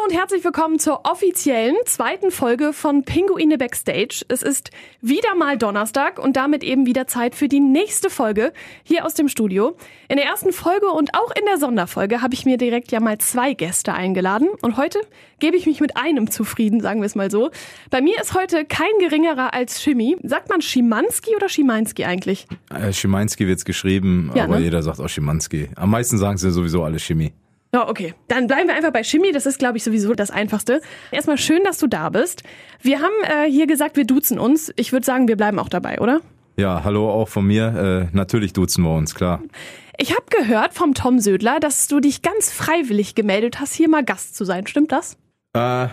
Hallo und herzlich willkommen zur offiziellen zweiten Folge von Pinguine Backstage. Es ist wieder mal Donnerstag und damit eben wieder Zeit für die nächste Folge hier aus dem Studio. In der ersten Folge und auch in der Sonderfolge habe ich mir direkt ja mal zwei Gäste eingeladen und heute gebe ich mich mit einem zufrieden, sagen wir es mal so. Bei mir ist heute kein geringerer als Schimi. Sagt man Schimanski oder Schimanski eigentlich? Äh, Schimanski wird's geschrieben, Ja, aber ne? jeder sagt auch Schimanski. Am meisten sagen sie sowieso alle Chemie. Ja, okay. Dann bleiben wir einfach bei Shimmy. Das ist, glaube ich, sowieso das Einfachste. Erstmal schön, dass du da bist. Wir haben äh, hier gesagt, wir duzen uns. Ich würde sagen, wir bleiben auch dabei, oder? Ja, hallo auch von mir. Äh, natürlich duzen wir uns, klar. Ich habe gehört vom Tom Södler, dass du dich ganz freiwillig gemeldet hast, hier mal Gast zu sein. Stimmt das? Äh,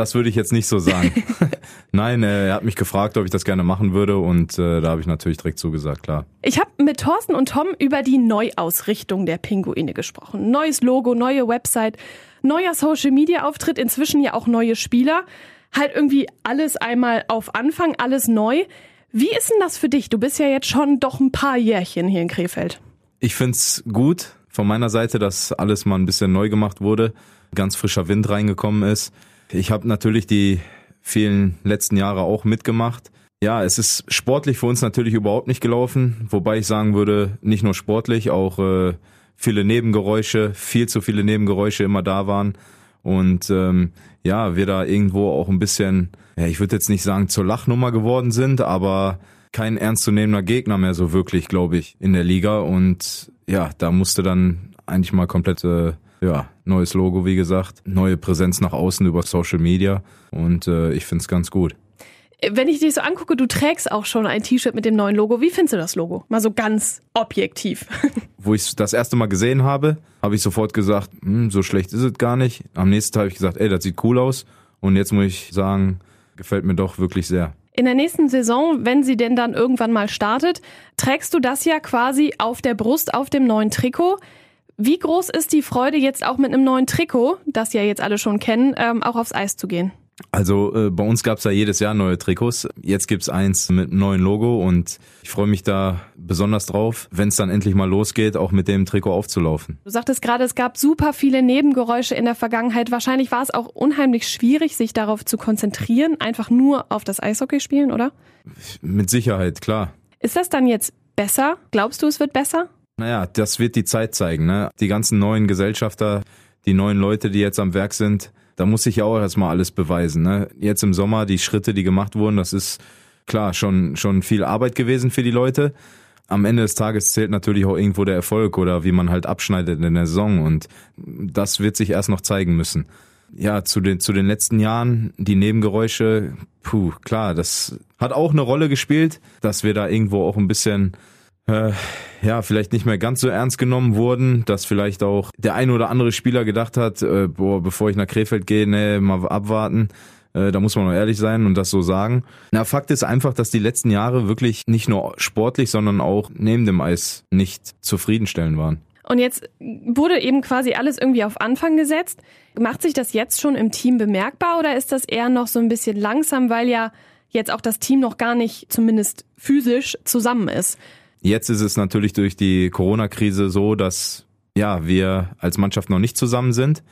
das würde ich jetzt nicht so sagen. Nein, äh, er hat mich gefragt, ob ich das gerne machen würde und äh, da habe ich natürlich direkt zugesagt, klar. Ich habe mit Thorsten und Tom über die Neuausrichtung der Pinguine gesprochen. Neues Logo, neue Website, neuer Social-Media-Auftritt, inzwischen ja auch neue Spieler. Halt irgendwie alles einmal auf Anfang, alles neu. Wie ist denn das für dich? Du bist ja jetzt schon doch ein paar Jährchen hier in Krefeld. Ich find's gut von meiner Seite, dass alles mal ein bisschen neu gemacht wurde, ganz frischer Wind reingekommen ist. Ich habe natürlich die vielen letzten Jahre auch mitgemacht. Ja, es ist sportlich für uns natürlich überhaupt nicht gelaufen, wobei ich sagen würde, nicht nur sportlich, auch äh, viele Nebengeräusche, viel zu viele Nebengeräusche immer da waren und ähm, ja, wir da irgendwo auch ein bisschen, ja, ich würde jetzt nicht sagen zur Lachnummer geworden sind, aber kein ernstzunehmender Gegner mehr so wirklich, glaube ich, in der Liga und ja, da musste dann eigentlich mal komplett äh, ja, neues Logo, wie gesagt, neue Präsenz nach außen über Social Media und äh, ich find's ganz gut. Wenn ich dich so angucke, du trägst auch schon ein T-Shirt mit dem neuen Logo. Wie findest du das Logo? Mal so ganz objektiv. Wo ich das erste Mal gesehen habe, habe ich sofort gesagt, hm, so schlecht ist es gar nicht. Am nächsten Tag habe ich gesagt, ey, das sieht cool aus. Und jetzt muss ich sagen, gefällt mir doch wirklich sehr. In der nächsten Saison, wenn sie denn dann irgendwann mal startet, trägst du das ja quasi auf der Brust, auf dem neuen Trikot. Wie groß ist die Freude jetzt auch mit einem neuen Trikot, das ja jetzt alle schon kennen, ähm, auch aufs Eis zu gehen? Also äh, bei uns gab's ja jedes Jahr neue Trikots. Jetzt gibt's eins mit einem neuen Logo und ich freue mich da besonders drauf, wenn es dann endlich mal losgeht, auch mit dem Trikot aufzulaufen. Du sagtest gerade, es gab super viele Nebengeräusche in der Vergangenheit. Wahrscheinlich war es auch unheimlich schwierig, sich darauf zu konzentrieren, einfach nur auf das Eishockey spielen, oder? Mit Sicherheit, klar. Ist das dann jetzt besser? Glaubst du, es wird besser? Naja, das wird die Zeit zeigen. Ne? Die ganzen neuen Gesellschafter, die neuen Leute, die jetzt am Werk sind, da muss sich ja auch erstmal alles beweisen. Ne? Jetzt im Sommer, die Schritte, die gemacht wurden, das ist klar schon, schon viel Arbeit gewesen für die Leute. Am Ende des Tages zählt natürlich auch irgendwo der Erfolg oder wie man halt abschneidet in der Saison und das wird sich erst noch zeigen müssen. Ja, zu den, zu den letzten Jahren, die Nebengeräusche, puh, klar, das hat auch eine Rolle gespielt, dass wir da irgendwo auch ein bisschen äh, ja, vielleicht nicht mehr ganz so ernst genommen wurden, dass vielleicht auch der ein oder andere Spieler gedacht hat, äh, boah, bevor ich nach Krefeld gehe, ne, mal abwarten. Äh, da muss man noch ehrlich sein und das so sagen. Na, Fakt ist einfach, dass die letzten Jahre wirklich nicht nur sportlich, sondern auch neben dem Eis nicht zufriedenstellend waren. Und jetzt wurde eben quasi alles irgendwie auf Anfang gesetzt. Macht sich das jetzt schon im Team bemerkbar oder ist das eher noch so ein bisschen langsam, weil ja jetzt auch das Team noch gar nicht zumindest physisch zusammen ist? Jetzt ist es natürlich durch die Corona-Krise so, dass ja wir als Mannschaft noch nicht zusammen sind.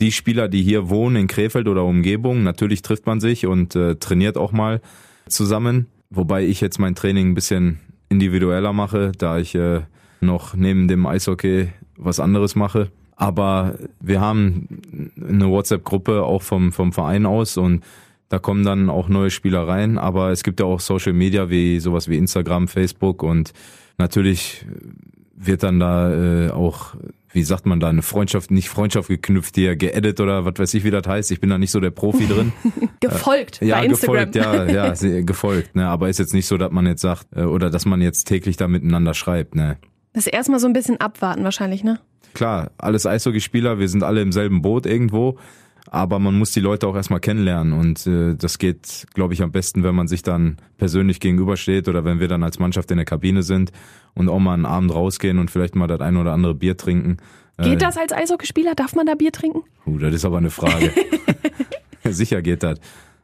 Die Spieler, die hier wohnen in Krefeld oder Umgebung, natürlich trifft man sich und äh, trainiert auch mal zusammen. Wobei ich jetzt mein Training ein bisschen individueller mache, da ich äh, noch neben dem Eishockey was anderes mache. Aber wir haben eine WhatsApp-Gruppe auch vom, vom Verein aus und da kommen dann auch neue Spieler rein. Aber es gibt ja auch Social Media wie sowas wie Instagram, Facebook und natürlich wird dann da äh, auch, wie sagt man da, eine Freundschaft, nicht Freundschaft geknüpft, hier geedit oder was weiß ich, wie das heißt. Ich bin da nicht so der Profi drin. Gefolgt Ja, bei Instagram. gefolgt, ja, ja, gefolgt, ne. Aber ist jetzt nicht so, dass man jetzt sagt, äh, oder dass man jetzt täglich da miteinander schreibt, ne. Das ist erstmal so ein bisschen abwarten wahrscheinlich, ne? Klar, alles Eishockeyspieler, wir sind alle im selben Boot irgendwo, aber man muss die Leute auch erstmal kennenlernen und äh, das geht, glaube ich, am besten, wenn man sich dann persönlich gegenübersteht oder wenn wir dann als Mannschaft in der Kabine sind und auch mal einen Abend rausgehen und vielleicht mal das ein oder andere Bier trinken. Geht das als Eishockeyspieler? Darf man da Bier trinken? Uh, das ist aber eine Frage. Sicher geht das.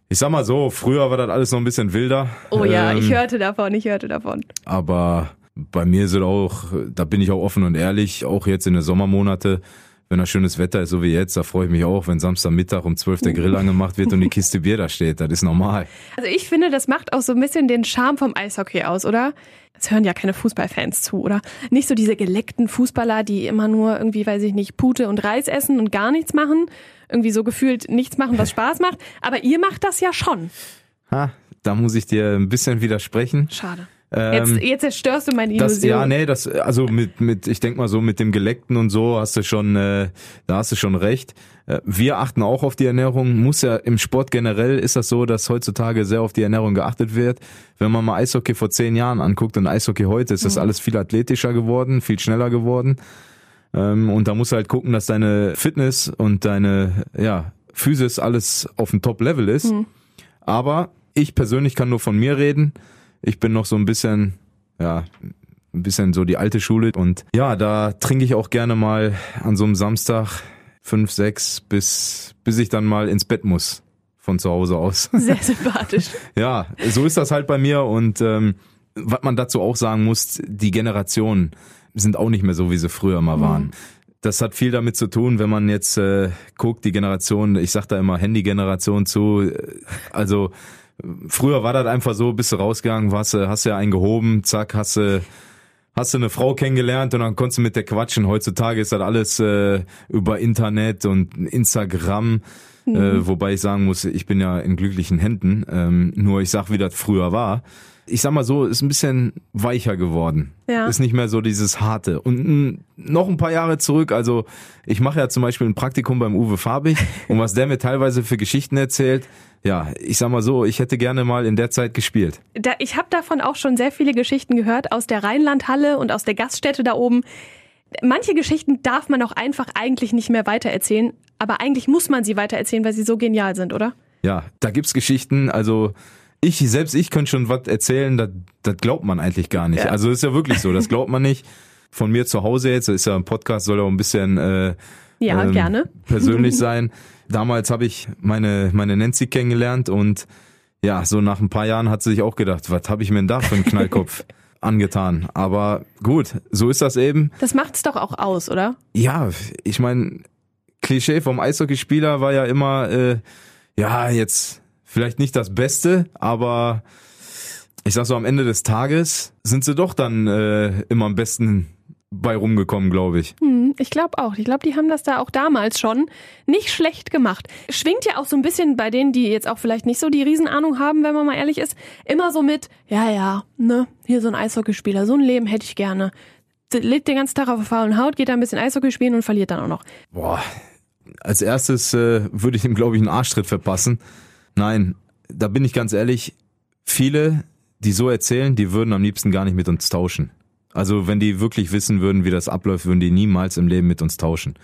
Ich sag mal so, früher war das alles noch ein bisschen wilder. Oh ja, Ähm, ich hörte davon, ich hörte davon. Aber bei mir sind auch, da bin ich auch offen und ehrlich, auch jetzt in den Sommermonate, wenn da schönes Wetter ist, so wie jetzt, da freue ich mich auch, wenn Samstagmittag um 12 der Grill angemacht wird und die Kiste Bier da steht. Das ist normal. Also ich finde, das macht auch so ein bisschen den Charme vom Eishockey aus, oder? Es hören ja keine Fußballfans zu, oder? Nicht so diese geleckten Fußballer, die immer nur irgendwie, weiß ich nicht, Pute und Reis essen und gar nichts machen. Irgendwie so gefühlt nichts machen, was Spaß macht. Aber ihr macht das ja schon. Ha, da muss ich dir ein bisschen widersprechen. Schade. Jetzt, Ähm, jetzt zerstörst du meine Das, Illusion. ja, nee, das, also mit, mit, ich denk mal so, mit dem Geleckten und so hast du schon, äh, da hast du schon recht. Äh, Wir achten auch auf die Ernährung. Muss ja im Sport generell ist das so, dass heutzutage sehr auf die Ernährung geachtet wird. Wenn man mal Eishockey vor zehn Jahren anguckt und Eishockey heute, ist das alles viel athletischer geworden, viel schneller geworden. Ähm, Und da musst du halt gucken, dass deine Fitness und deine, ja, Physis alles auf dem Top-Level ist. Aber ich persönlich kann nur von mir reden. Ich bin noch so ein bisschen, ja, ein bisschen so die alte Schule. Und ja, da trinke ich auch gerne mal an so einem Samstag fünf, sechs, bis, bis ich dann mal ins Bett muss von zu Hause aus. Sehr sympathisch. Ja, so ist das halt bei mir und ähm, was man dazu auch sagen muss, die Generationen sind auch nicht mehr so, wie sie früher mal waren. Das hat viel damit zu tun, wenn man jetzt äh, guckt, die Generation, ich sag da immer Handy-Generation zu, äh, also früher war das einfach so, bist du rausgegangen, hast du, hast du ja einen gehoben, zack, hast du hast du eine Frau kennengelernt und dann konntest du mit der quatschen. Heutzutage ist das alles äh, über Internet und Instagram. Äh, wobei ich sagen muss, ich bin ja in glücklichen Händen. Ähm, nur ich sag, wie das früher war. Ich sag mal so, ist ein bisschen weicher geworden. Ja. Ist nicht mehr so dieses harte. Und noch ein paar Jahre zurück, also ich mache ja zum Beispiel ein Praktikum beim Uwe Fabig und was der mir teilweise für Geschichten erzählt, ja, ich sag mal so, ich hätte gerne mal in der Zeit gespielt. Da, ich habe davon auch schon sehr viele Geschichten gehört aus der Rheinlandhalle und aus der Gaststätte da oben. Manche Geschichten darf man auch einfach eigentlich nicht mehr weitererzählen, aber eigentlich muss man sie weitererzählen, weil sie so genial sind, oder? Ja, da gibt's Geschichten, also ich, selbst ich könnte schon was erzählen, das, das glaubt man eigentlich gar nicht. Ja. Also ist ja wirklich so, das glaubt man nicht. Von mir zu Hause jetzt, ist ja ein Podcast, soll ja auch ein bisschen äh, Ja, ähm, gerne. persönlich sein. Damals habe ich meine, meine Nancy kennengelernt und ja, so nach ein paar Jahren hat sie sich auch gedacht, was habe ich mir denn da für einen Knallkopf angetan. Aber gut, so ist das eben. Das macht's doch auch aus, oder? Ja, ich meine, Klischee vom Eishockeyspieler war ja immer, äh, ja, jetzt vielleicht nicht das Beste, aber ich sag so, am Ende des Tages sind sie doch dann äh, immer am besten bei rumgekommen, glaube ich. Hm, ich glaube auch. Ich glaube, die haben das da auch damals schon nicht schlecht gemacht. Schwingt ja auch so ein bisschen bei denen, die jetzt auch vielleicht nicht so die Riesenahnung haben, wenn man mal ehrlich ist, immer so mit, ja, ja, ne, hier so ein Eishockeyspieler, so ein Leben hätte ich gerne. Lebt den ganzen Tag auf der faulen Haut, geht da ein bisschen Eishockey spielen und verliert dann auch noch. Boah, als erstes äh, würde ich ihm, glaube ich, einen Arschtritt verpassen. Nein, da bin ich ganz ehrlich, viele, die so erzählen, die würden am liebsten gar nicht mit uns tauschen. Also wenn die wirklich wissen würden, wie das abläuft, würden die niemals im Leben mit uns tauschen.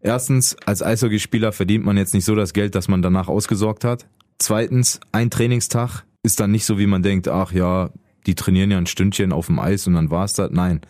Erstens, als Eishockeyspieler verdient man jetzt nicht so das Geld, dass man danach ausgesorgt hat. Zweitens, ein Trainingstag ist dann nicht so, wie man denkt, ach ja, die trainieren ja ein Stündchen auf dem Eis und dann war's das. Nein,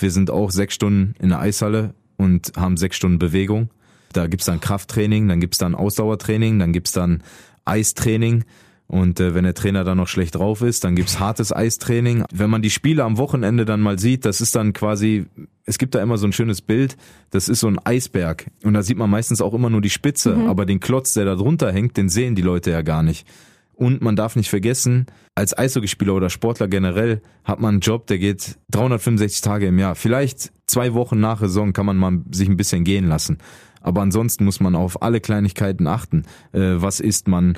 wir sind auch sechs Stunden in der Eishalle und haben sechs Stunden Bewegung. Da gibt's dann Krafttraining, dann gibt's dann Ausdauertraining, dann gibt's dann Eistraining. Und äh, wenn der Trainer dann noch schlecht drauf ist, dann gibt's hartes Eistraining. Wenn man die Spiele am Wochenende dann mal sieht, das ist dann quasi, es gibt da immer so ein schönes Bild, das ist so ein Eisberg. Und da sieht man meistens auch immer nur die Spitze, aber den Klotz, der da drunter hängt, den sehen die Leute ja gar nicht. Und man darf nicht vergessen, als Eishockeyspieler oder Sportler generell hat man einen Job, der geht 365 Tage im Jahr. Vielleicht zwei Wochen nach Saison kann man mal sich ein bisschen gehen lassen. Aber ansonsten muss man auf alle Kleinigkeiten achten. Äh, was isst man?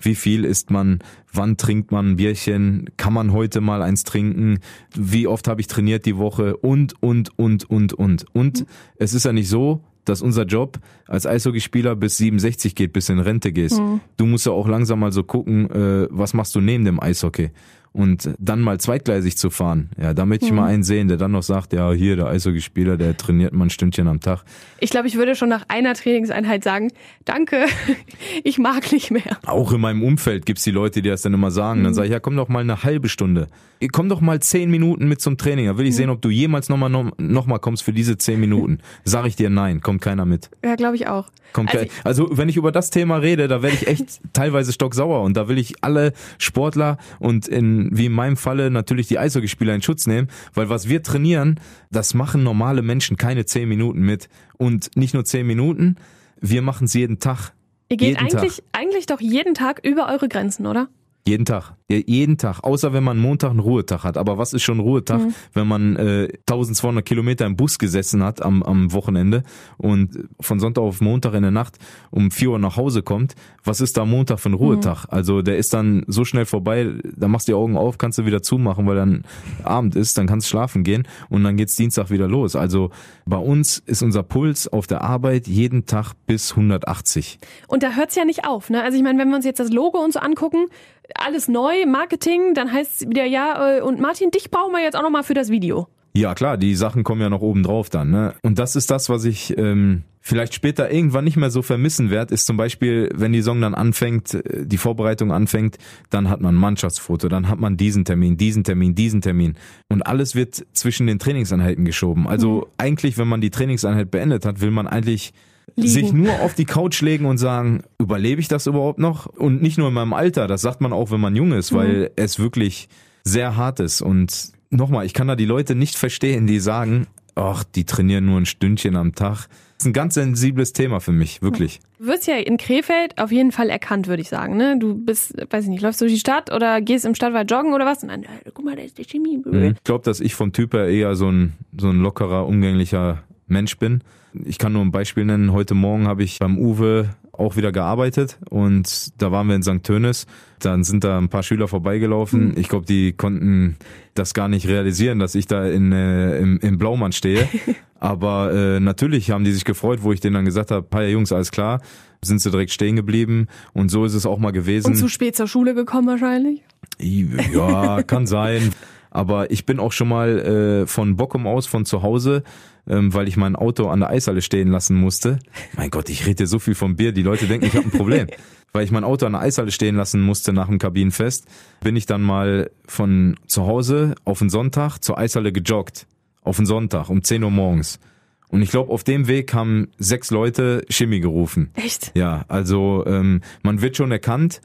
Wie viel isst man? Wann trinkt man ein Bierchen? Kann man heute mal eins trinken? Wie oft habe ich trainiert die Woche? Und, und, und, und, und. Und es ist ja nicht so, dass unser Job als Eishockeyspieler bis 67 geht, bis in Rente gehst. Du musst ja auch langsam mal so gucken, äh, was machst du neben dem Eishockey? Und dann mal zweitgleisig zu fahren, ja, da möchte ich mal einen sehen, der dann noch sagt, ja, hier, der Eishockeyspieler, der trainiert mal ein Stündchen am Tag. Ich glaube, ich würde schon nach einer Trainingseinheit sagen, danke, ich mag nicht mehr. Auch in meinem Umfeld gibt's die Leute, die das dann immer sagen. Dann sage ich, ja, komm doch mal eine halbe Stunde. Komm doch mal zehn Minuten mit zum Training. Da will ich sehen, ob du jemals nochmal noch, noch mal kommst für diese zehn Minuten. Sag ich dir nein, kommt keiner mit. Ja, glaube ich auch. Kommt Also also, also wenn ich über das Thema rede, da werde ich echt teilweise stocksauer und da will ich alle Sportler und in wie in meinem Falle, natürlich die Eishockeyspieler in Schutz nehmen, weil was wir trainieren, das machen normale Menschen keine zehn Minuten mit. Und nicht nur zehn Minuten, wir machen es jeden Tag. Ihr geht jeden eigentlich, eigentlich doch jeden Tag über eure Grenzen, oder? Jeden Tag. Jeden Tag. Außer wenn man Montag einen Ruhetag hat. Aber was ist schon Ruhetag, mhm. wenn man äh, 1200 Kilometer im Bus gesessen hat am, am Wochenende und von Sonntag auf Montag in der Nacht um 4 Uhr nach Hause kommt? Was ist da Montag für ein Ruhetag? Mhm. Also der ist dann so schnell vorbei, da machst du die Augen auf, kannst du wieder zumachen, weil dann Abend ist, dann kannst du schlafen gehen und dann geht's Dienstag wieder los. Also bei uns ist unser Puls auf der Arbeit jeden Tag bis 180. Und da hört's ja nicht auf, ne? Also ich meine, wenn wir uns jetzt das Logo und so angucken, alles neu, Marketing, dann heißt es wieder, ja, äh, und Martin, dich brauchen wir jetzt auch nochmal für das Video. Ja, klar, die Sachen kommen ja noch oben drauf dann. Ne? Und das ist das, was ich ähm, vielleicht später irgendwann nicht mehr so vermissen werde, ist zum Beispiel, wenn die Song dann anfängt, äh, die Vorbereitung anfängt, dann hat man ein Mannschaftsfoto, dann hat man diesen Termin, diesen Termin, diesen Termin. Und alles wird zwischen den Trainingseinheiten geschoben. Also mhm. eigentlich, wenn man die Trainingseinheit beendet hat, will man eigentlich Liegen. sich nur auf die Couch legen und sagen, überlebe ich das überhaupt noch? Und nicht nur in meinem Alter, das sagt man auch, wenn man jung ist, weil mhm. es wirklich sehr hart ist. Und nochmal, ich kann da die Leute nicht verstehen, die sagen, ach, die trainieren nur ein Stündchen am Tag. Das ist ein ganz sensibles Thema für mich, wirklich. Du wirst ja in Krefeld auf jeden Fall erkannt, würde ich sagen. Ne? Du bist, weiß ich nicht, läufst durch die Stadt oder gehst im Stadtwald joggen oder was? Und dann, guck mal, da ist die Chemie. Mhm. Ich glaube, dass ich vom Typ her eher so ein, so ein lockerer, umgänglicher Mensch bin. Ich kann nur ein Beispiel nennen. Heute Morgen habe ich beim Uwe auch wieder gearbeitet und da waren wir in St. Tönis. Dann sind da ein paar Schüler vorbeigelaufen. Mhm. Ich glaube, die konnten das gar nicht realisieren, dass ich da in, äh, im, im Blaumann stehe. Aber äh, natürlich haben die sich gefreut, wo ich denen dann gesagt habe, paar Jungs, alles klar, sind sie direkt stehen geblieben. Und so ist es auch mal gewesen. Und zu spät zur Schule gekommen wahrscheinlich? Ja, kann sein. Aber ich bin auch schon mal äh, von Bockum aus, von zu Hause, ähm, weil ich mein Auto an der Eishalle stehen lassen musste. Mein Gott, ich rede so viel vom Bier, die Leute denken, ich habe ein Problem. weil ich mein Auto an der Eishalle stehen lassen musste nach dem Kabinenfest, bin ich dann mal von zu Hause auf den Sonntag zur Eishalle gejoggt. Auf den Sonntag um 10 Uhr morgens. Und ich glaube, auf dem Weg haben sechs Leute Chemie gerufen. Echt? Ja, also ähm, man wird schon erkannt,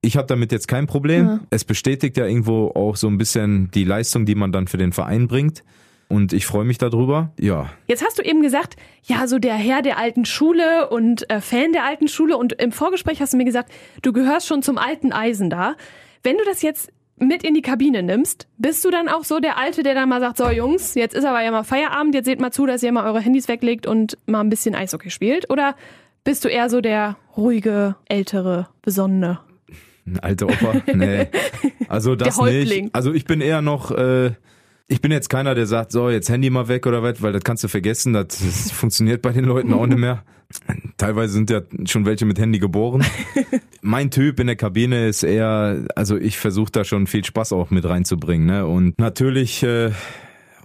ich habe damit jetzt kein Problem. Ja. Es bestätigt ja irgendwo auch so ein bisschen die Leistung, die man dann für den Verein bringt. Und ich freue mich darüber, ja. Jetzt hast du eben gesagt, ja, so der Herr der alten Schule und äh, Fan der alten Schule. Und im Vorgespräch hast du mir gesagt, du gehörst schon zum alten Eisen da. Wenn du das jetzt mit in die Kabine nimmst, bist du dann auch so der Alte, der dann mal sagt, so Jungs, jetzt ist aber ja mal Feierabend, jetzt seht mal zu, dass ihr mal eure Handys weglegt und mal ein bisschen Eishockey spielt? Oder bist du eher so der ruhige, ältere, besonnene? Ein alter Opa? Nee. Also das nicht. Also ich bin eher noch, äh, ich bin jetzt keiner, der sagt, so, jetzt Handy mal weg oder was, weil das kannst du vergessen, das, das funktioniert bei den Leuten auch nicht mehr. Teilweise sind ja schon welche mit Handy geboren. mein Typ in der Kabine ist eher, also ich versuche da schon viel Spaß auch mit reinzubringen. Ne? Und natürlich äh,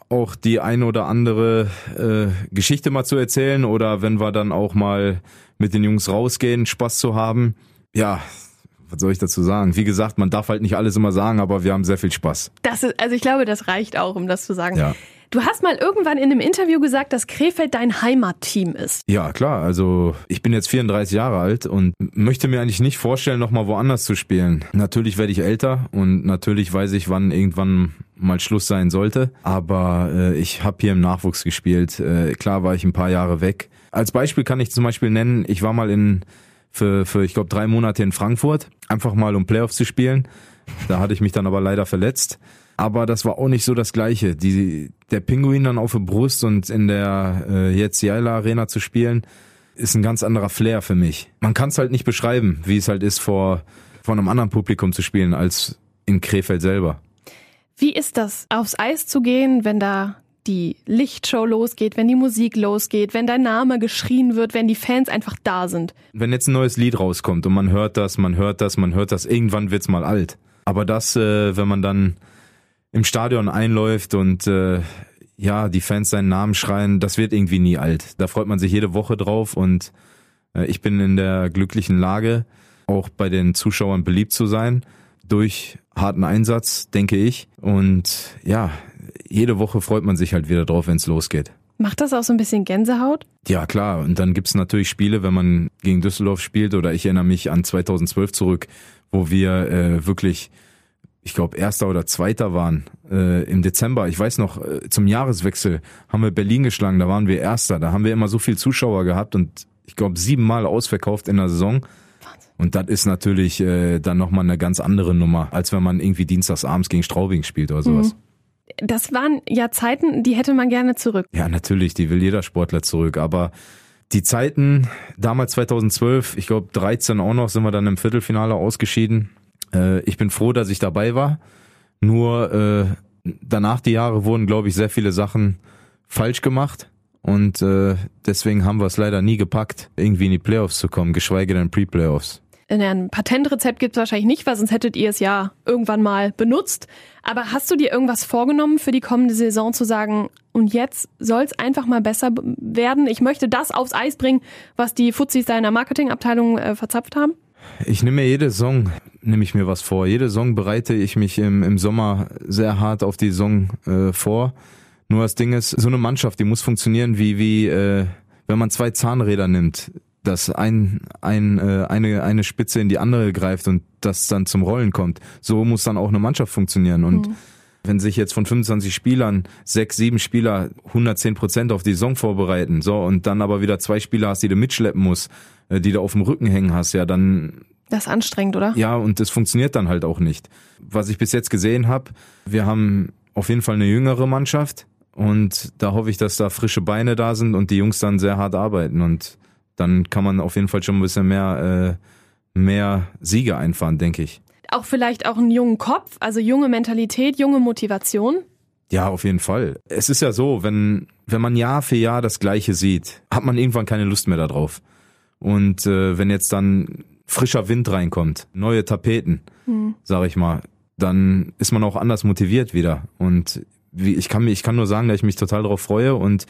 auch die ein oder andere äh, Geschichte mal zu erzählen oder wenn wir dann auch mal mit den Jungs rausgehen, Spaß zu haben. Ja, was soll ich dazu sagen? Wie gesagt, man darf halt nicht alles immer sagen, aber wir haben sehr viel Spaß. Das ist, also ich glaube, das reicht auch, um das zu sagen. Ja. Du hast mal irgendwann in einem Interview gesagt, dass Krefeld dein Heimatteam ist. Ja, klar. Also ich bin jetzt 34 Jahre alt und möchte mir eigentlich nicht vorstellen, nochmal woanders zu spielen. Natürlich werde ich älter und natürlich weiß ich, wann irgendwann mal Schluss sein sollte. Aber äh, ich habe hier im Nachwuchs gespielt. Äh, klar war ich ein paar Jahre weg. Als Beispiel kann ich zum Beispiel nennen, ich war mal in für, für ich glaube, drei Monate in Frankfurt, einfach mal um Playoffs zu spielen. Da hatte ich mich dann aber leider verletzt. Aber das war auch nicht so das Gleiche. Die, der Pinguin dann auf der Brust und in der äh, jetzt Jaila Arena zu spielen, ist ein ganz anderer Flair für mich. Man kann es halt nicht beschreiben, wie es halt ist, vor, vor einem anderen Publikum zu spielen, als in Krefeld selber. Wie ist das, aufs Eis zu gehen, wenn da die Lichtshow losgeht, wenn die Musik losgeht, wenn dein Name geschrien wird, wenn die Fans einfach da sind. Wenn jetzt ein neues Lied rauskommt und man hört das, man hört das, man hört das, irgendwann wird's mal alt. Aber das, äh, wenn man dann im Stadion einläuft und äh, ja, die Fans seinen Namen schreien, das wird irgendwie nie alt. Da freut man sich jede Woche drauf und äh, ich bin in der glücklichen Lage, auch bei den Zuschauern beliebt zu sein durch harten Einsatz, denke ich. Und ja, jede Woche freut man sich halt wieder drauf, wenn es losgeht. Macht das auch so ein bisschen Gänsehaut? Ja, klar. Und dann gibt's natürlich Spiele, wenn man gegen Düsseldorf spielt oder ich erinnere mich an 2012 zurück, wo wir äh, wirklich ich glaube, erster oder zweiter waren äh, im Dezember. Ich weiß noch, äh, zum Jahreswechsel haben wir Berlin geschlagen, da waren wir erster. Da haben wir immer so viel Zuschauer gehabt und ich glaube siebenmal ausverkauft in der Saison. Und das ist natürlich äh, dann nochmal eine ganz andere Nummer, als wenn man irgendwie dienstags abends gegen Straubing spielt oder sowas. Mhm. Das waren ja Zeiten, die hätte man gerne zurück. Ja, natürlich, die will jeder Sportler zurück. Aber die Zeiten, damals 2012, ich glaube 13 auch noch, sind wir dann im Viertelfinale ausgeschieden. Äh, ich bin froh, dass ich dabei war. Nur äh, danach die Jahre wurden, glaube ich, sehr viele Sachen falsch gemacht. Und äh, deswegen haben wir es leider nie gepackt, irgendwie in die Playoffs zu kommen, geschweige denn Pre-Playoffs. Ein Patentrezept gibt es wahrscheinlich nicht, weil sonst hättet ihr es ja irgendwann mal benutzt. Aber hast du dir irgendwas vorgenommen für die kommende Saison zu sagen, und jetzt soll es einfach mal besser werden? Ich möchte das aufs Eis bringen, was die Fuzis da in der Marketingabteilung äh, verzapft haben? Ich nehme mir jede Saison, nehme ich mir was vor. Jede Saison bereite ich mich im, im Sommer sehr hart auf die Saison äh, vor. Nur das Ding ist, so eine Mannschaft, die muss funktionieren wie, wie äh, wenn man zwei Zahnräder nimmt dass ein, ein, äh, eine, eine Spitze in die andere greift und das dann zum Rollen kommt. So muss dann auch eine Mannschaft funktionieren. Und mhm. wenn sich jetzt von 25 Spielern sechs, sieben Spieler 110 Prozent auf die Saison vorbereiten, so und dann aber wieder zwei Spieler hast, die du mitschleppen musst, äh, die du auf dem Rücken hängen hast, ja, dann das ist anstrengend, oder? Ja, und das funktioniert dann halt auch nicht. Was ich bis jetzt gesehen habe, wir haben auf jeden Fall eine jüngere Mannschaft und da hoffe ich, dass da frische Beine da sind und die Jungs dann sehr hart arbeiten und dann kann man auf jeden Fall schon ein bisschen mehr, äh, mehr Siege einfahren, denke ich. Auch vielleicht auch einen jungen Kopf, also junge Mentalität, junge Motivation. Ja, auf jeden Fall. Es ist ja so, wenn, wenn man Jahr für Jahr das Gleiche sieht, hat man irgendwann keine Lust mehr darauf. Und äh, wenn jetzt dann frischer Wind reinkommt, neue Tapeten, hm. sag ich mal, dann ist man auch anders motiviert wieder. Und wie, ich kann mir, ich kann nur sagen, dass ich mich total darauf freue und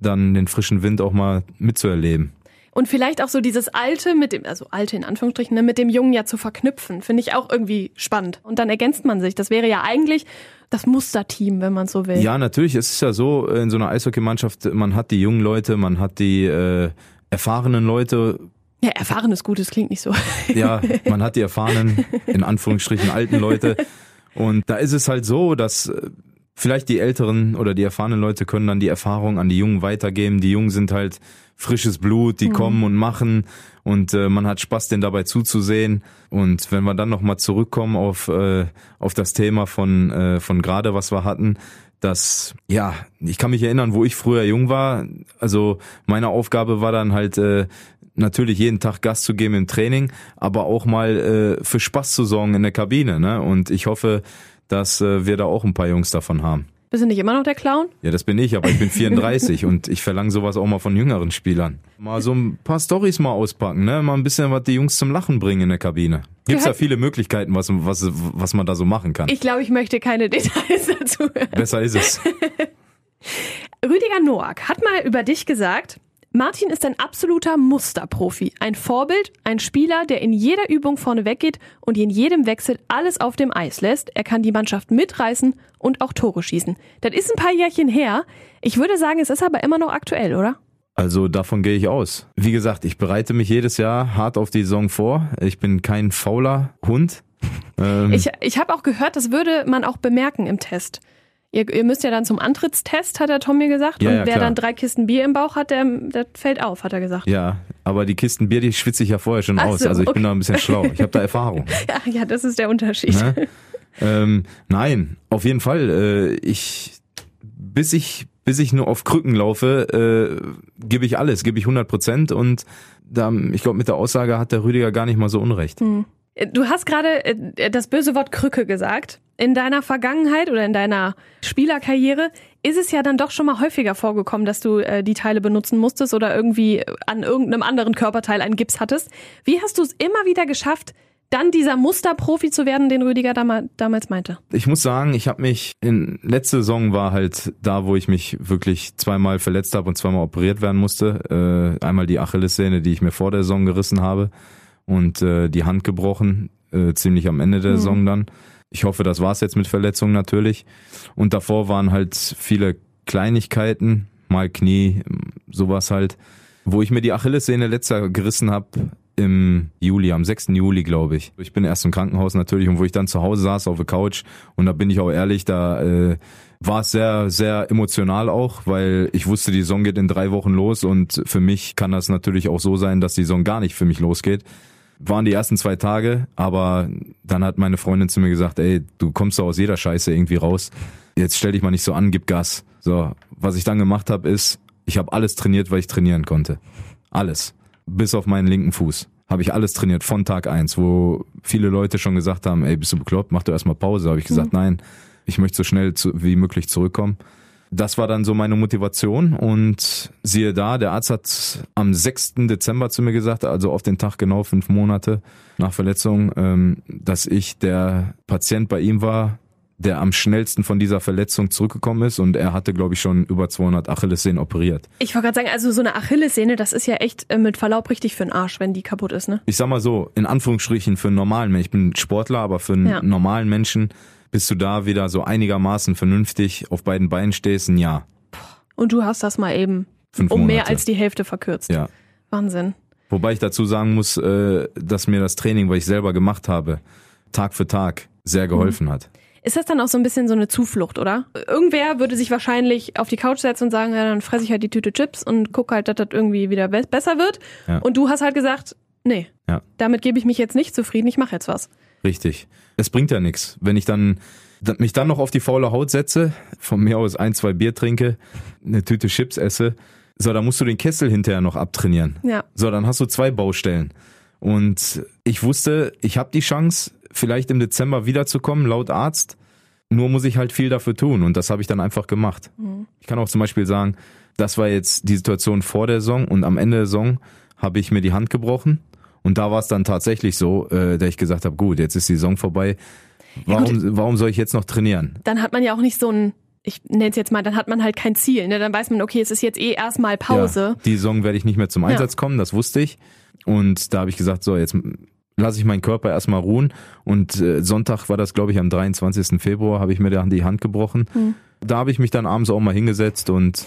dann den frischen Wind auch mal mitzuerleben. Und vielleicht auch so dieses Alte mit dem, also Alte in Anführungsstrichen, ne, mit dem Jungen ja zu verknüpfen, finde ich auch irgendwie spannend. Und dann ergänzt man sich. Das wäre ja eigentlich das Musterteam, wenn man so will. Ja, natürlich. Es ist ja so, in so einer Eishockeymannschaft, man hat die jungen Leute, man hat die äh, erfahrenen Leute. Ja, erfahren ist gut, das klingt nicht so. Ja, man hat die erfahrenen, in Anführungsstrichen alten Leute. Und da ist es halt so, dass äh, vielleicht die älteren oder die erfahrenen Leute können dann die Erfahrung an die Jungen weitergeben. Die Jungen sind halt frisches Blut, die mhm. kommen und machen und äh, man hat Spaß, denen dabei zuzusehen. Und wenn wir dann nochmal zurückkommen auf, äh, auf das Thema von, äh, von gerade, was wir hatten, dass, ja, ich kann mich erinnern, wo ich früher jung war, also meine Aufgabe war dann halt, äh, natürlich jeden Tag Gas zu geben im Training, aber auch mal äh, für Spaß zu sorgen in der Kabine. Ne? Und ich hoffe, dass äh, wir da auch ein paar Jungs davon haben. Bist du nicht immer noch der Clown? Ja, das bin ich, aber ich bin 34 und ich verlange sowas auch mal von jüngeren Spielern. Mal so ein paar Stories mal auspacken, ne? Mal ein bisschen was die Jungs zum Lachen bringen in der Kabine. Gibt's ja viele Möglichkeiten, was, was, was man da so machen kann. Ich glaube, ich möchte keine Details dazu hören. Besser ist es. Rüdiger Noack hat mal über dich gesagt, Martin ist ein absoluter Musterprofi, ein Vorbild, ein Spieler, der in jeder Übung vorne weggeht und in jedem Wechsel alles auf dem Eis lässt. Er kann die Mannschaft mitreißen und auch Tore schießen. Das ist ein paar Jährchen her. Ich würde sagen, es ist aber immer noch aktuell, oder? Also davon gehe ich aus. Wie gesagt, ich bereite mich jedes Jahr hart auf die Saison vor. Ich bin kein fauler Hund. Ähm ich ich habe auch gehört, das würde man auch bemerken im Test. Ihr, ihr, müsst ja dann zum Antrittstest, hat der Tom mir gesagt. Ja, und ja, wer klar. dann drei Kisten Bier im Bauch hat, der, der fällt auf, hat er gesagt. Ja, aber die Kisten Bier, die schwitze ich ja vorher schon Ach aus. So, also ich okay. bin da ein bisschen schlau. Ich habe da Erfahrung. ja, ja, das ist der Unterschied. Ne? Ähm, nein, auf jeden Fall. Äh, ich, bis ich, bis ich nur auf Krücken laufe, äh, gebe ich alles, gebe ich 100 Prozent und da, ich glaube, mit der Aussage hat der Rüdiger gar nicht mal so unrecht. Hm. Du hast gerade äh, das böse Wort Krücke gesagt. In deiner Vergangenheit oder in deiner Spielerkarriere ist es ja dann doch schon mal häufiger vorgekommen, dass du äh, die Teile benutzen musstest oder irgendwie an irgendeinem anderen Körperteil einen Gips hattest. Wie hast du es immer wieder geschafft, dann dieser Musterprofi zu werden, den Rüdiger damals meinte? Ich muss sagen, ich habe mich in letzte Saison war halt da, wo ich mich wirklich zweimal verletzt habe und zweimal operiert werden musste. Äh, einmal die Achillessehne, die ich mir vor der Saison gerissen habe und äh, die Hand gebrochen, äh, ziemlich am Ende der mhm. Saison dann. Ich hoffe, das war's jetzt mit Verletzungen natürlich. Und davor waren halt viele Kleinigkeiten, mal Knie, sowas halt. Wo ich mir die Achillessehne letzter gerissen habe, im Juli, am 6. Juli, glaube ich. Ich bin erst im Krankenhaus natürlich und wo ich dann zu Hause saß auf der Couch und da bin ich auch ehrlich, da äh, war es sehr, sehr emotional auch, weil ich wusste, die Saison geht in drei Wochen los und für mich kann das natürlich auch so sein, dass die Saison gar nicht für mich losgeht. Waren die ersten zwei Tage, aber dann hat meine Freundin zu mir gesagt, ey, du kommst doch aus jeder Scheiße irgendwie raus. Jetzt stell dich mal nicht so an, gib Gas. So, was ich dann gemacht habe, ist, ich habe alles trainiert, weil ich trainieren konnte. Alles bis auf meinen linken Fuß. Habe ich alles trainiert von Tag eins, wo viele Leute schon gesagt haben, ey, bist du bekloppt, mach doch erstmal Pause. Habe ich gesagt, mhm. nein, ich möchte so schnell zu, wie möglich zurückkommen. Das war dann so meine Motivation und siehe da, der Arzt hat am 6. Dezember zu mir gesagt, also auf den Tag genau fünf Monate nach Verletzung, ähm, dass ich der Patient bei ihm war, der am schnellsten von dieser Verletzung zurückgekommen ist und er hatte, glaube ich, schon über 200 Achillessehnen operiert. Ich wollte gerade sagen, also so eine Achillessehne, das ist ja echt äh, mit Verlaub richtig für den Arsch, wenn die kaputt ist, ne? Ich sag mal so, in Anführungsstrichen für einen normalen Menschen, ich bin Sportler, aber für einen ja. normalen Menschen bis du da wieder so einigermaßen vernünftig auf beiden Beinen stehst, ein Jahr. Und du hast das mal eben Fünf um Monate. mehr als die Hälfte verkürzt. Ja. Wahnsinn. Wobei ich dazu sagen muss, äh, dass mir das Training, was ich selber gemacht habe, Tag für Tag sehr geholfen mhm. hat. Ist das dann auch so ein bisschen so eine Zuflucht, oder? Irgendwer würde sich wahrscheinlich auf die Couch setzen und sagen, ja, dann fresse ich halt die Tüte Chips und gucke halt, dass das irgendwie wieder be besser wird. Ja. Und du hast halt gesagt, nee, ja. damit gebe ich mich jetzt nicht zufrieden, ich mache jetzt was. Richtig. Es bringt ja nichts. Wenn ich dann mich dann noch auf die faule Haut setze, von mir aus ein, zwei Bier trinke, eine Tüte Chips esse, so, dann musst du den Kessel hinterher noch abtrainieren. Ja. So, dann hast du zwei Baustellen. Und ich wusste, ich habe die Chance, vielleicht im Dezember wiederzukommen, laut Arzt. Nur muss ich halt viel dafür tun und das habe ich dann einfach gemacht. Mhm. Ich kann auch zum Beispiel sagen, das war jetzt die Situation vor der Saison und am Ende der Saison habe ich mir die Hand gebrochen und da war es dann tatsächlich so, äh, dass ich gesagt habe, gut, jetzt ist die Saison vorbei. Warum, ja warum soll ich jetzt noch trainieren? Dann hat man ja auch nicht so ein ich nenne es jetzt mal, dann hat man halt kein Ziel. Ne? Dann weiß man, okay, es ist jetzt eh erstmal Pause. Ja, die Saison werde ich nicht mehr zum Einsatz ja. kommen, das wusste ich. Und da habe ich gesagt, so, jetzt lasse ich meinen Körper erstmal ruhen. Und äh, Sonntag war das, glaube ich, am 23. Februar, habe ich mir dann die Hand gebrochen. Mhm. Da habe ich mich dann abends auch mal hingesetzt und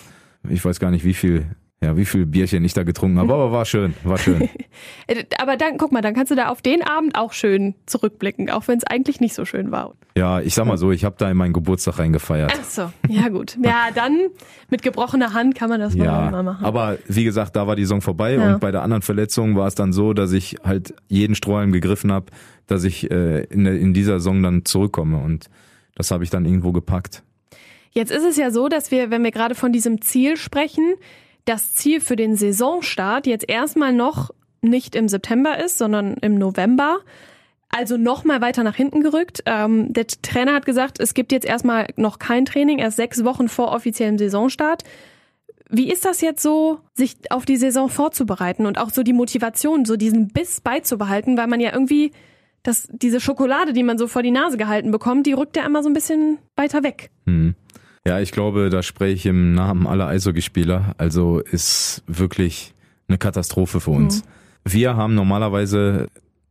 ich weiß gar nicht, wie viel ja, wie viel Bierchen ich da getrunken habe, aber war schön, war schön. aber dann, guck mal, dann kannst du da auf den Abend auch schön zurückblicken, auch wenn es eigentlich nicht so schön war. Ja, ich sag mal so, ich habe da in meinen Geburtstag reingefeiert. Ach so, ja gut. Ja, dann mit gebrochener Hand kann man das ja, mal machen. Aber wie gesagt, da war die Saison vorbei ja. und bei der anderen Verletzung war es dann so, dass ich halt jeden Strohhalm gegriffen habe, dass ich äh, in, in dieser Saison dann zurückkomme und das habe ich dann irgendwo gepackt. Jetzt ist es ja so, dass wir, wenn wir gerade von diesem Ziel sprechen, das Ziel für den Saisonstart jetzt erstmal noch nicht im September ist, sondern im November. Also noch mal weiter nach hinten gerückt. Ähm, der Trainer hat gesagt, es gibt jetzt erstmal noch kein Training, erst sechs Wochen vor offiziellem Saisonstart. Wie ist das jetzt so, sich auf die Saison vorzubereiten und auch so die Motivation, so diesen Biss beizubehalten, weil man ja irgendwie das, diese Schokolade, die man so vor die Nase gehalten bekommt, die rückt ja immer so ein bisschen weiter weg. Hm. Ja, ich glaube, da spreche ich im Namen aller Eishockeyspieler. Also ist wirklich eine Katastrophe für uns. Mhm. Wir haben normalerweise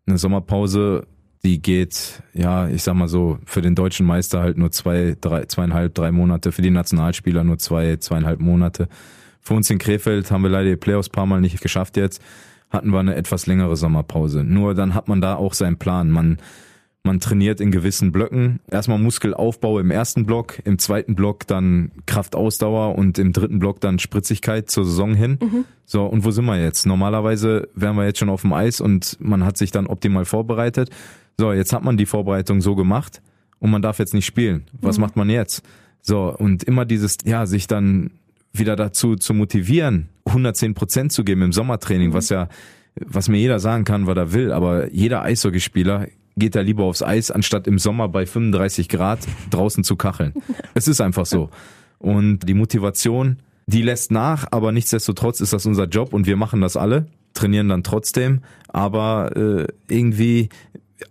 eine Sommerpause, die geht, ja, ich sag mal so, für den deutschen Meister halt nur zwei, drei, zweieinhalb, drei Monate, für die Nationalspieler nur zwei, zweieinhalb Monate. Für uns in Krefeld haben wir leider die Playoffs paar Mal nicht geschafft jetzt, hatten wir eine etwas längere Sommerpause. Nur dann hat man da auch seinen Plan. Man man trainiert in gewissen Blöcken. Erstmal Muskelaufbau im ersten Block, im zweiten Block dann Kraftausdauer und im dritten Block dann Spritzigkeit zur Saison hin. Mhm. So, und wo sind wir jetzt? Normalerweise wären wir jetzt schon auf dem Eis und man hat sich dann optimal vorbereitet. So, jetzt hat man die Vorbereitung so gemacht und man darf jetzt nicht spielen. Was mhm. macht man jetzt? So, und immer dieses, ja, sich dann wieder dazu zu motivieren, 110 Prozent zu geben im Sommertraining, mhm. was ja, was mir jeder sagen kann, was er will, aber jeder Eishockeyspieler geht er lieber aufs Eis, anstatt im Sommer bei 35 Grad draußen zu kacheln. Es ist einfach so. Und die Motivation, die lässt nach, aber nichtsdestotrotz ist das unser Job und wir machen das alle, trainieren dann trotzdem. Aber äh, irgendwie,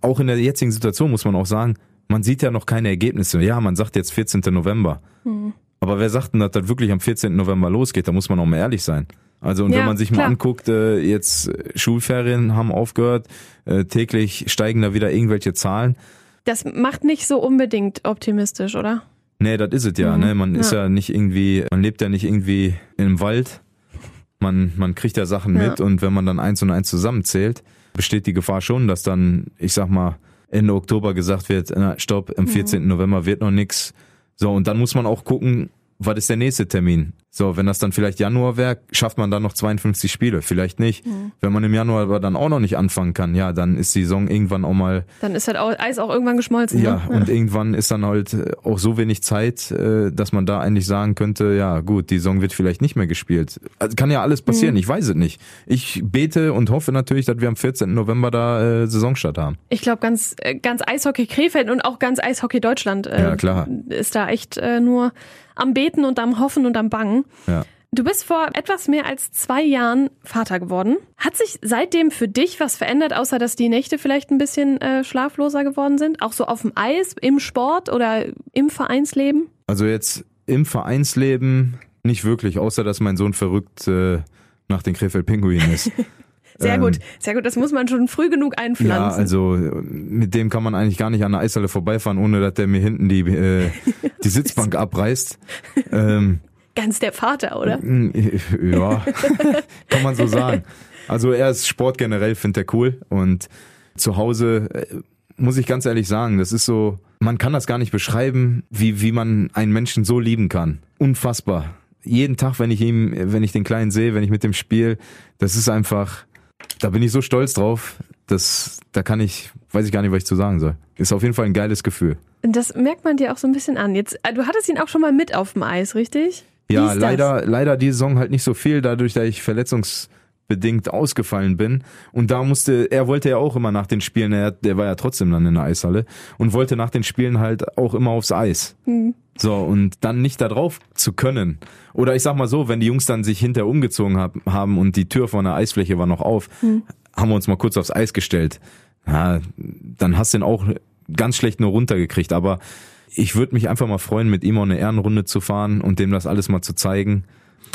auch in der jetzigen Situation muss man auch sagen, man sieht ja noch keine Ergebnisse. Ja, man sagt jetzt 14. November. Mhm. Aber wer sagt denn, dass das wirklich am 14. November losgeht? Da muss man auch mal ehrlich sein. Also und ja, wenn man sich klar. mal anguckt, äh, jetzt Schulferien haben aufgehört, äh, täglich steigen da wieder irgendwelche Zahlen. Das macht nicht so unbedingt optimistisch, oder? Nee, das ist es ja. Mhm. Ne? Man ja. ist ja nicht irgendwie, man lebt ja nicht irgendwie im Wald. Man, man kriegt ja Sachen Ja. mit und wenn man dann eins und eins zusammenzählt, besteht die Gefahr schon, dass dann, ich sag mal, Ende Oktober gesagt wird, na, stopp, am 14. November wird noch nix. So, und dann muss man auch gucken, was ist der nächste Termin? So, wenn das dann vielleicht Januar wäre, schafft man dann noch 52 Spiele, vielleicht nicht. Wenn man im Januar aber dann auch noch nicht anfangen kann, ja, dann ist die Saison irgendwann auch mal Dann ist das Au- Eis auch irgendwann geschmolzen. ja, ne? und irgendwann ist dann halt äh, auch so wenig Zeit, äh, dass man da eigentlich sagen könnte, ja gut, die Saison wird vielleicht nicht mehr gespielt. Also kann ja alles passieren, Mhm. ich weiß es nicht. Ich bete und hoffe natürlich, dass wir am 14. November da äh, Saisonstart haben. Ich glaube, ganz, äh, ganz Eishockey Krefeld und auch ganz Eishockey Deutschland äh, Ja, klar. ist da echt äh, nur am Beten und am Hoffen und am Bangen. Ja. Du bist vor etwas mehr als zwei Jahren Vater geworden. Hat sich seitdem für dich was verändert, außer dass die Nächte vielleicht ein bisschen äh, schlafloser geworden sind? Auch so auf dem Eis, im Sport oder im Vereinsleben? Also jetzt im Vereinsleben nicht wirklich, außer dass mein Sohn verrückt äh, nach den Krefeld Pinguinen ist. Sehr Ähm, gut, sehr gut. Das muss man schon früh genug Ja, einpflanzen. also äh, mit dem kann man eigentlich gar nicht an der Eishalle vorbeifahren, ohne dass der mir hinten die, äh, die Sitzbank abreißt. Ähm, Ganz der Vater, oder? Ja, kann man so sagen. Also er ist Sport generell, findet er cool. Und zu Hause äh, muss ich ganz ehrlich sagen, das ist so, man kann das gar nicht beschreiben, wie, wie man einen Menschen so lieben kann. Unfassbar. Jeden Tag, wenn ich ihm, wenn ich den Kleinen sehe, wenn ich mit dem spiel, das ist einfach, da bin ich so stolz drauf, dass, da kann ich, weiß ich gar nicht, was ich zu sagen soll. Ist auf jeden Fall ein geiles Gefühl. Und Das merkt man dir auch so ein bisschen an. Jetzt, äh, du hattest ihn auch schon mal mit auf dem Eis, richtig? Ja, das? leider, leider die Saison halt nicht so viel, dadurch, dass ich verletzungsbedingt ausgefallen bin. Und da musste, er wollte ja auch immer nach den Spielen, er, der war ja trotzdem dann in der Eishalle und wollte nach den Spielen halt auch immer aufs Eis. Hm. So, und dann nicht da drauf zu können. Oder ich sag mal so, wenn die Jungs dann sich hinter umgezogen hab, haben und die Tür von der Eisfläche war noch auf, Hm. haben wir uns mal kurz aufs Eis gestellt. Ja, dann hast du ihn auch ganz schlecht nur runtergekriegt. Aber ich würde mich einfach mal freuen, mit ihm auch eine Ehrenrunde zu fahren und dem das alles mal zu zeigen.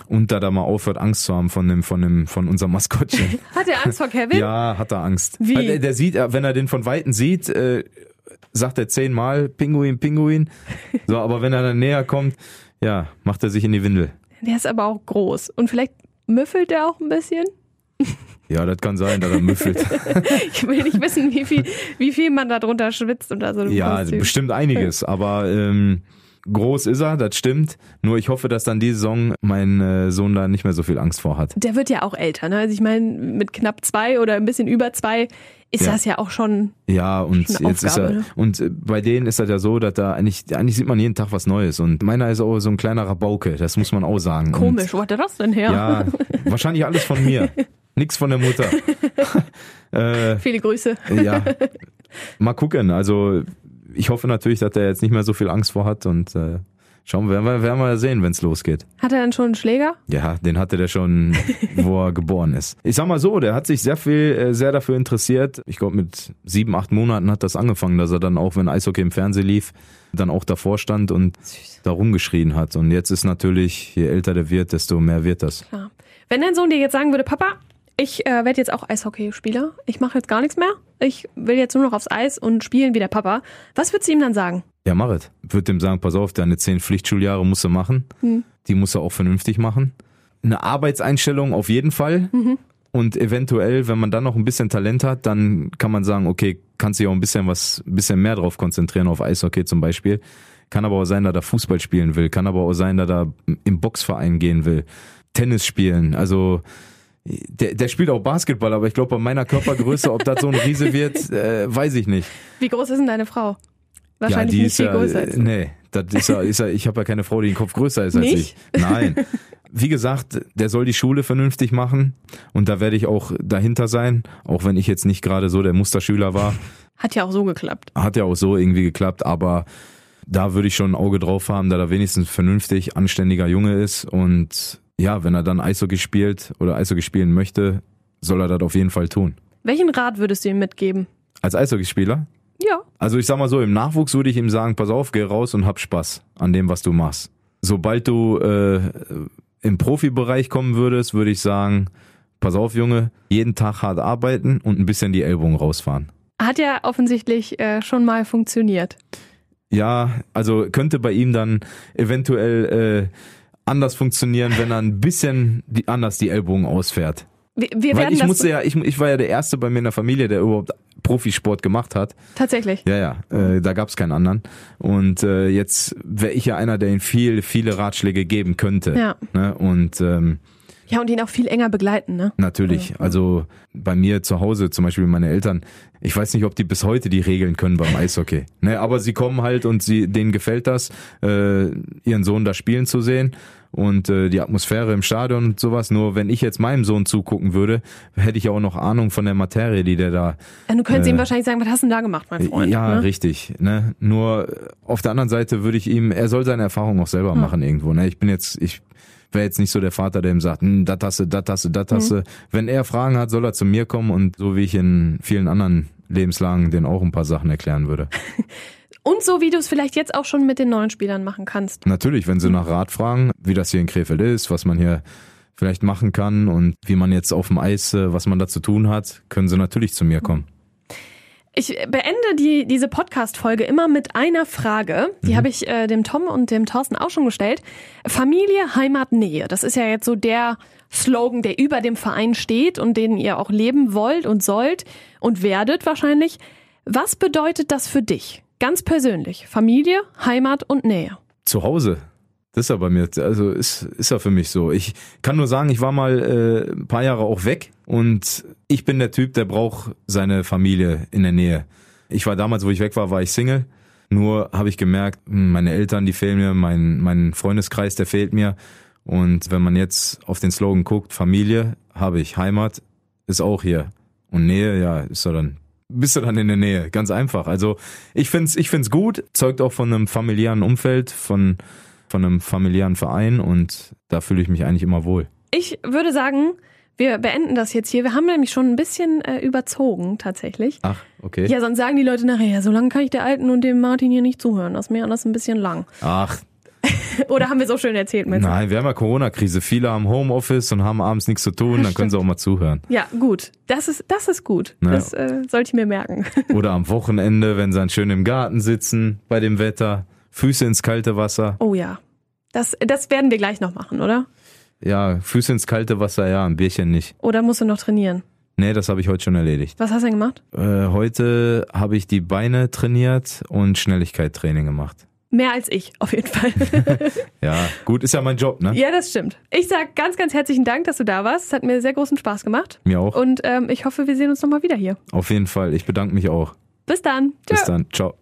Und da da mal aufhört, Angst zu haben von dem, von dem, von unserem Maskottchen. Hat er Angst vor Kevin? Ja, hat er Angst. Wie? Der, der sieht, äh, wenn er den von Weitem sieht, äh, sagt er zehnmal Pinguin, Pinguin. So, aber wenn er dann näher kommt, ja, macht er sich in die Windel. Der ist aber auch groß. Und vielleicht müffelt der auch ein bisschen? Ja, das kann sein, dass er müffelt. Ich will nicht wissen, wie viel, wie viel man da drunter schwitzt unter so einem ja, Kostüm. bestimmt einiges, aber ähm, groß ist er, das stimmt. Nur ich hoffe, dass dann die Saison mein äh, Sohn da nicht mehr so viel Angst vor hat. Der wird ja auch älter, ne? Also ich meine, mit knapp zwei oder ein bisschen über zwei ist Ja. das ja auch schon. Ja, und Schon jetzt ist Aufgabe, er ne? und äh, bei denen ist das ja so, dass da eigentlich eigentlich sieht man jeden Tag was Neues und meiner ist auch so ein kleiner Rabauke, das muss man auch sagen. Komisch, wo hat er das denn her? Und, ja, wahrscheinlich alles von mir. Nix von der Mutter. äh, Viele Grüße. ja, mal gucken. Also ich hoffe natürlich, dass er jetzt nicht mehr so viel Angst vor hat und äh, schauen wir, werden wir, wir sehen, wenn es losgeht. Hat er dann schon einen Schläger? Ja, den hatte der schon, wo er geboren ist. Ich sag mal so, der hat sich sehr viel, äh, sehr dafür interessiert. Ich glaube, mit sieben, acht Monaten hat das angefangen, dass er dann auch, wenn Eishockey im Fernsehen lief, dann auch davor stand und da rumgeschrien hat. Und jetzt ist natürlich, je älter der wird, desto mehr wird das. Klar. Wenn dein Sohn dir jetzt sagen würde, Papa, ich äh, werde jetzt auch Eishockeyspieler, ich mache jetzt gar nichts mehr, ich will jetzt nur noch aufs Eis und spielen wie der Papa, was würdest du ihm dann sagen? Ja, mach es. Würd dem sagen, pass auf, deine zehn Pflichtschuljahre musst du machen. Die musst du auch vernünftig machen. Eine Arbeitseinstellung auf jeden Fall. Und eventuell, wenn man dann noch ein bisschen Talent hat, dann kann man sagen, okay, kannst dich auch ein bisschen was, ein bisschen mehr drauf konzentrieren, auf Eishockey zum Beispiel. Kann aber auch sein, dass er Fußball spielen will. Kann aber auch sein, dass er im Boxverein gehen will. Tennis spielen. Also, der, der spielt auch Basketball, aber ich glaube, bei meiner Körpergröße, ob das so ein Riese wird, äh, weiß ich nicht. Wie groß ist denn deine Frau? Wahrscheinlich ja, die nicht ist viel ja, größer als du. Nee, das ist ja, ist ja, ich habe ja keine Frau, die den Kopf größer ist als Nicht? ich. Nein. Wie gesagt, der soll die Schule vernünftig machen und da werde ich auch dahinter sein, auch wenn ich jetzt nicht gerade so der Musterschüler war. Hat ja auch so geklappt. Hat ja auch so irgendwie geklappt, aber da würde ich schon ein Auge drauf haben, da er wenigstens vernünftig, anständiger Junge ist und ja, wenn er dann Eishockey spielt oder Eishockey spielen möchte, soll er das auf jeden Fall tun. Welchen Rat würdest du ihm mitgeben? Als Eishockeyspieler Ja. Also ich sag mal so, im Nachwuchs würde ich ihm sagen, pass auf, geh raus und hab Spaß an dem, was du machst. Sobald du äh, im Profibereich kommen würdest, würde ich sagen, pass auf, Junge, jeden Tag hart arbeiten und ein bisschen die Ellbogen rausfahren. Hat ja offensichtlich äh, schon mal funktioniert. Ja, also könnte bei ihm dann eventuell äh, anders funktionieren, wenn er ein bisschen die, anders die Ellbogen ausfährt. Wir, wir Weil ich musste ja, ich, ich war ja der Erste bei mir in der Familie, der überhaupt Profisport gemacht hat. tatsächlich. Ja, ja, äh, da gab's keinen anderen. Und äh, jetzt wäre ich ja einer, der ihm viel, viele Ratschläge geben könnte. Ja. Ne? Und ähm, Ja, und ihn auch viel enger begleiten, ne? Natürlich. Also bei mir zu Hause, zum Beispiel meine Eltern, ich weiß nicht, ob die bis heute die Regeln können beim Eishockey. Ne, aber sie kommen halt und sie, denen gefällt das, äh, ihren Sohn da spielen zu sehen und äh, die Atmosphäre im Stadion und sowas. Nur wenn ich jetzt meinem Sohn zugucken würde, hätte ich ja auch noch Ahnung von der Materie, die der da Ja, du könntest Äh, ihm wahrscheinlich sagen, was hast du denn da gemacht, mein Freund? ja, ne? richtig. Ne? Nur auf der anderen Seite würde ich ihm, er soll seine Erfahrung auch selber machen irgendwo. Ne? Ich bin jetzt, ich wäre jetzt nicht so der Vater, der ihm sagt, hm, du, das hast du, das hast du. Wenn er Fragen hat, soll er zu mir kommen und so wie ich in vielen anderen Lebenslagen den auch ein paar Sachen erklären würde. Und so wie du es vielleicht jetzt auch schon mit den neuen Spielern machen kannst. Natürlich, wenn sie nach Rat fragen, wie das hier in Krefeld ist, was man hier vielleicht machen kann und wie man jetzt auf dem Eis, äh, was man da zu tun hat, können sie natürlich zu mir kommen. Ich beende die, diese Podcast-Folge immer mit einer Frage. Die habe ich äh, dem Tom und dem Thorsten auch schon gestellt. Familie, Heimat, Nähe. Das ist ja jetzt so der Slogan, der über dem Verein steht und den ihr auch leben wollt und sollt und werdet wahrscheinlich. Was bedeutet das für dich? Ganz persönlich. Familie, Heimat und Nähe. Zu Hause. Das ist ja bei mir, also ist, ist ja für mich so. Ich kann nur sagen, ich war mal äh, ein paar Jahre auch weg und ich bin der Typ, der braucht seine Familie in der Nähe. Ich war damals, wo ich weg war, war ich Single. Nur habe ich gemerkt, hm, meine Eltern, die fehlen mir, mein, mein Freundeskreis, der fehlt mir. Und wenn man jetzt auf den Slogan guckt, Familie habe ich, Heimat ist auch hier. Und Nähe, ja, ist ja dann, bist du dann in der Nähe. Ganz einfach. Also ich find's, ich find's gut, zeugt auch von einem familiären Umfeld, von, von einem familiären Verein und da fühle ich mich eigentlich immer wohl. Ich würde sagen, wir beenden das jetzt hier. Wir haben nämlich schon ein bisschen äh, überzogen, tatsächlich. Ach, okay. Ja, sonst sagen die Leute nachher, ja, so lange kann ich der Alten und dem Martin hier nicht zuhören. Das ist mir alles ein bisschen lang. Ach, Oder haben wir so schön erzählt, du? nein, wir haben ja Corona-Krise. Viele haben Homeoffice und haben abends nichts zu tun, dann können sie auch mal zuhören. Ja, gut. Das ist, das ist gut. Na, Das äh, sollte ich mir merken. Oder am Wochenende, wenn sie dann schön im Garten sitzen, bei dem Wetter, Füße ins kalte Wasser. Oh ja. Das, das werden wir gleich noch machen, oder? Ja, Füße ins kalte Wasser, ja, ein Bierchen nicht. Oder musst du noch trainieren? Nee, das habe ich heute schon erledigt. Was hast du denn gemacht? Äh, heute habe ich die Beine trainiert und Schnelligkeit-Training gemacht. Mehr als ich, auf jeden Fall. Ja, gut, ist ja mein Job, ne? ja, das stimmt. Ich sag ganz, ganz herzlichen Dank, dass du da warst. Es hat mir sehr großen Spaß gemacht. Mir auch. Und ähm, ich hoffe, wir sehen uns nochmal wieder hier. Auf jeden Fall. Ich bedanke mich auch. Bis dann. Bis Tschö. dann. Ciao.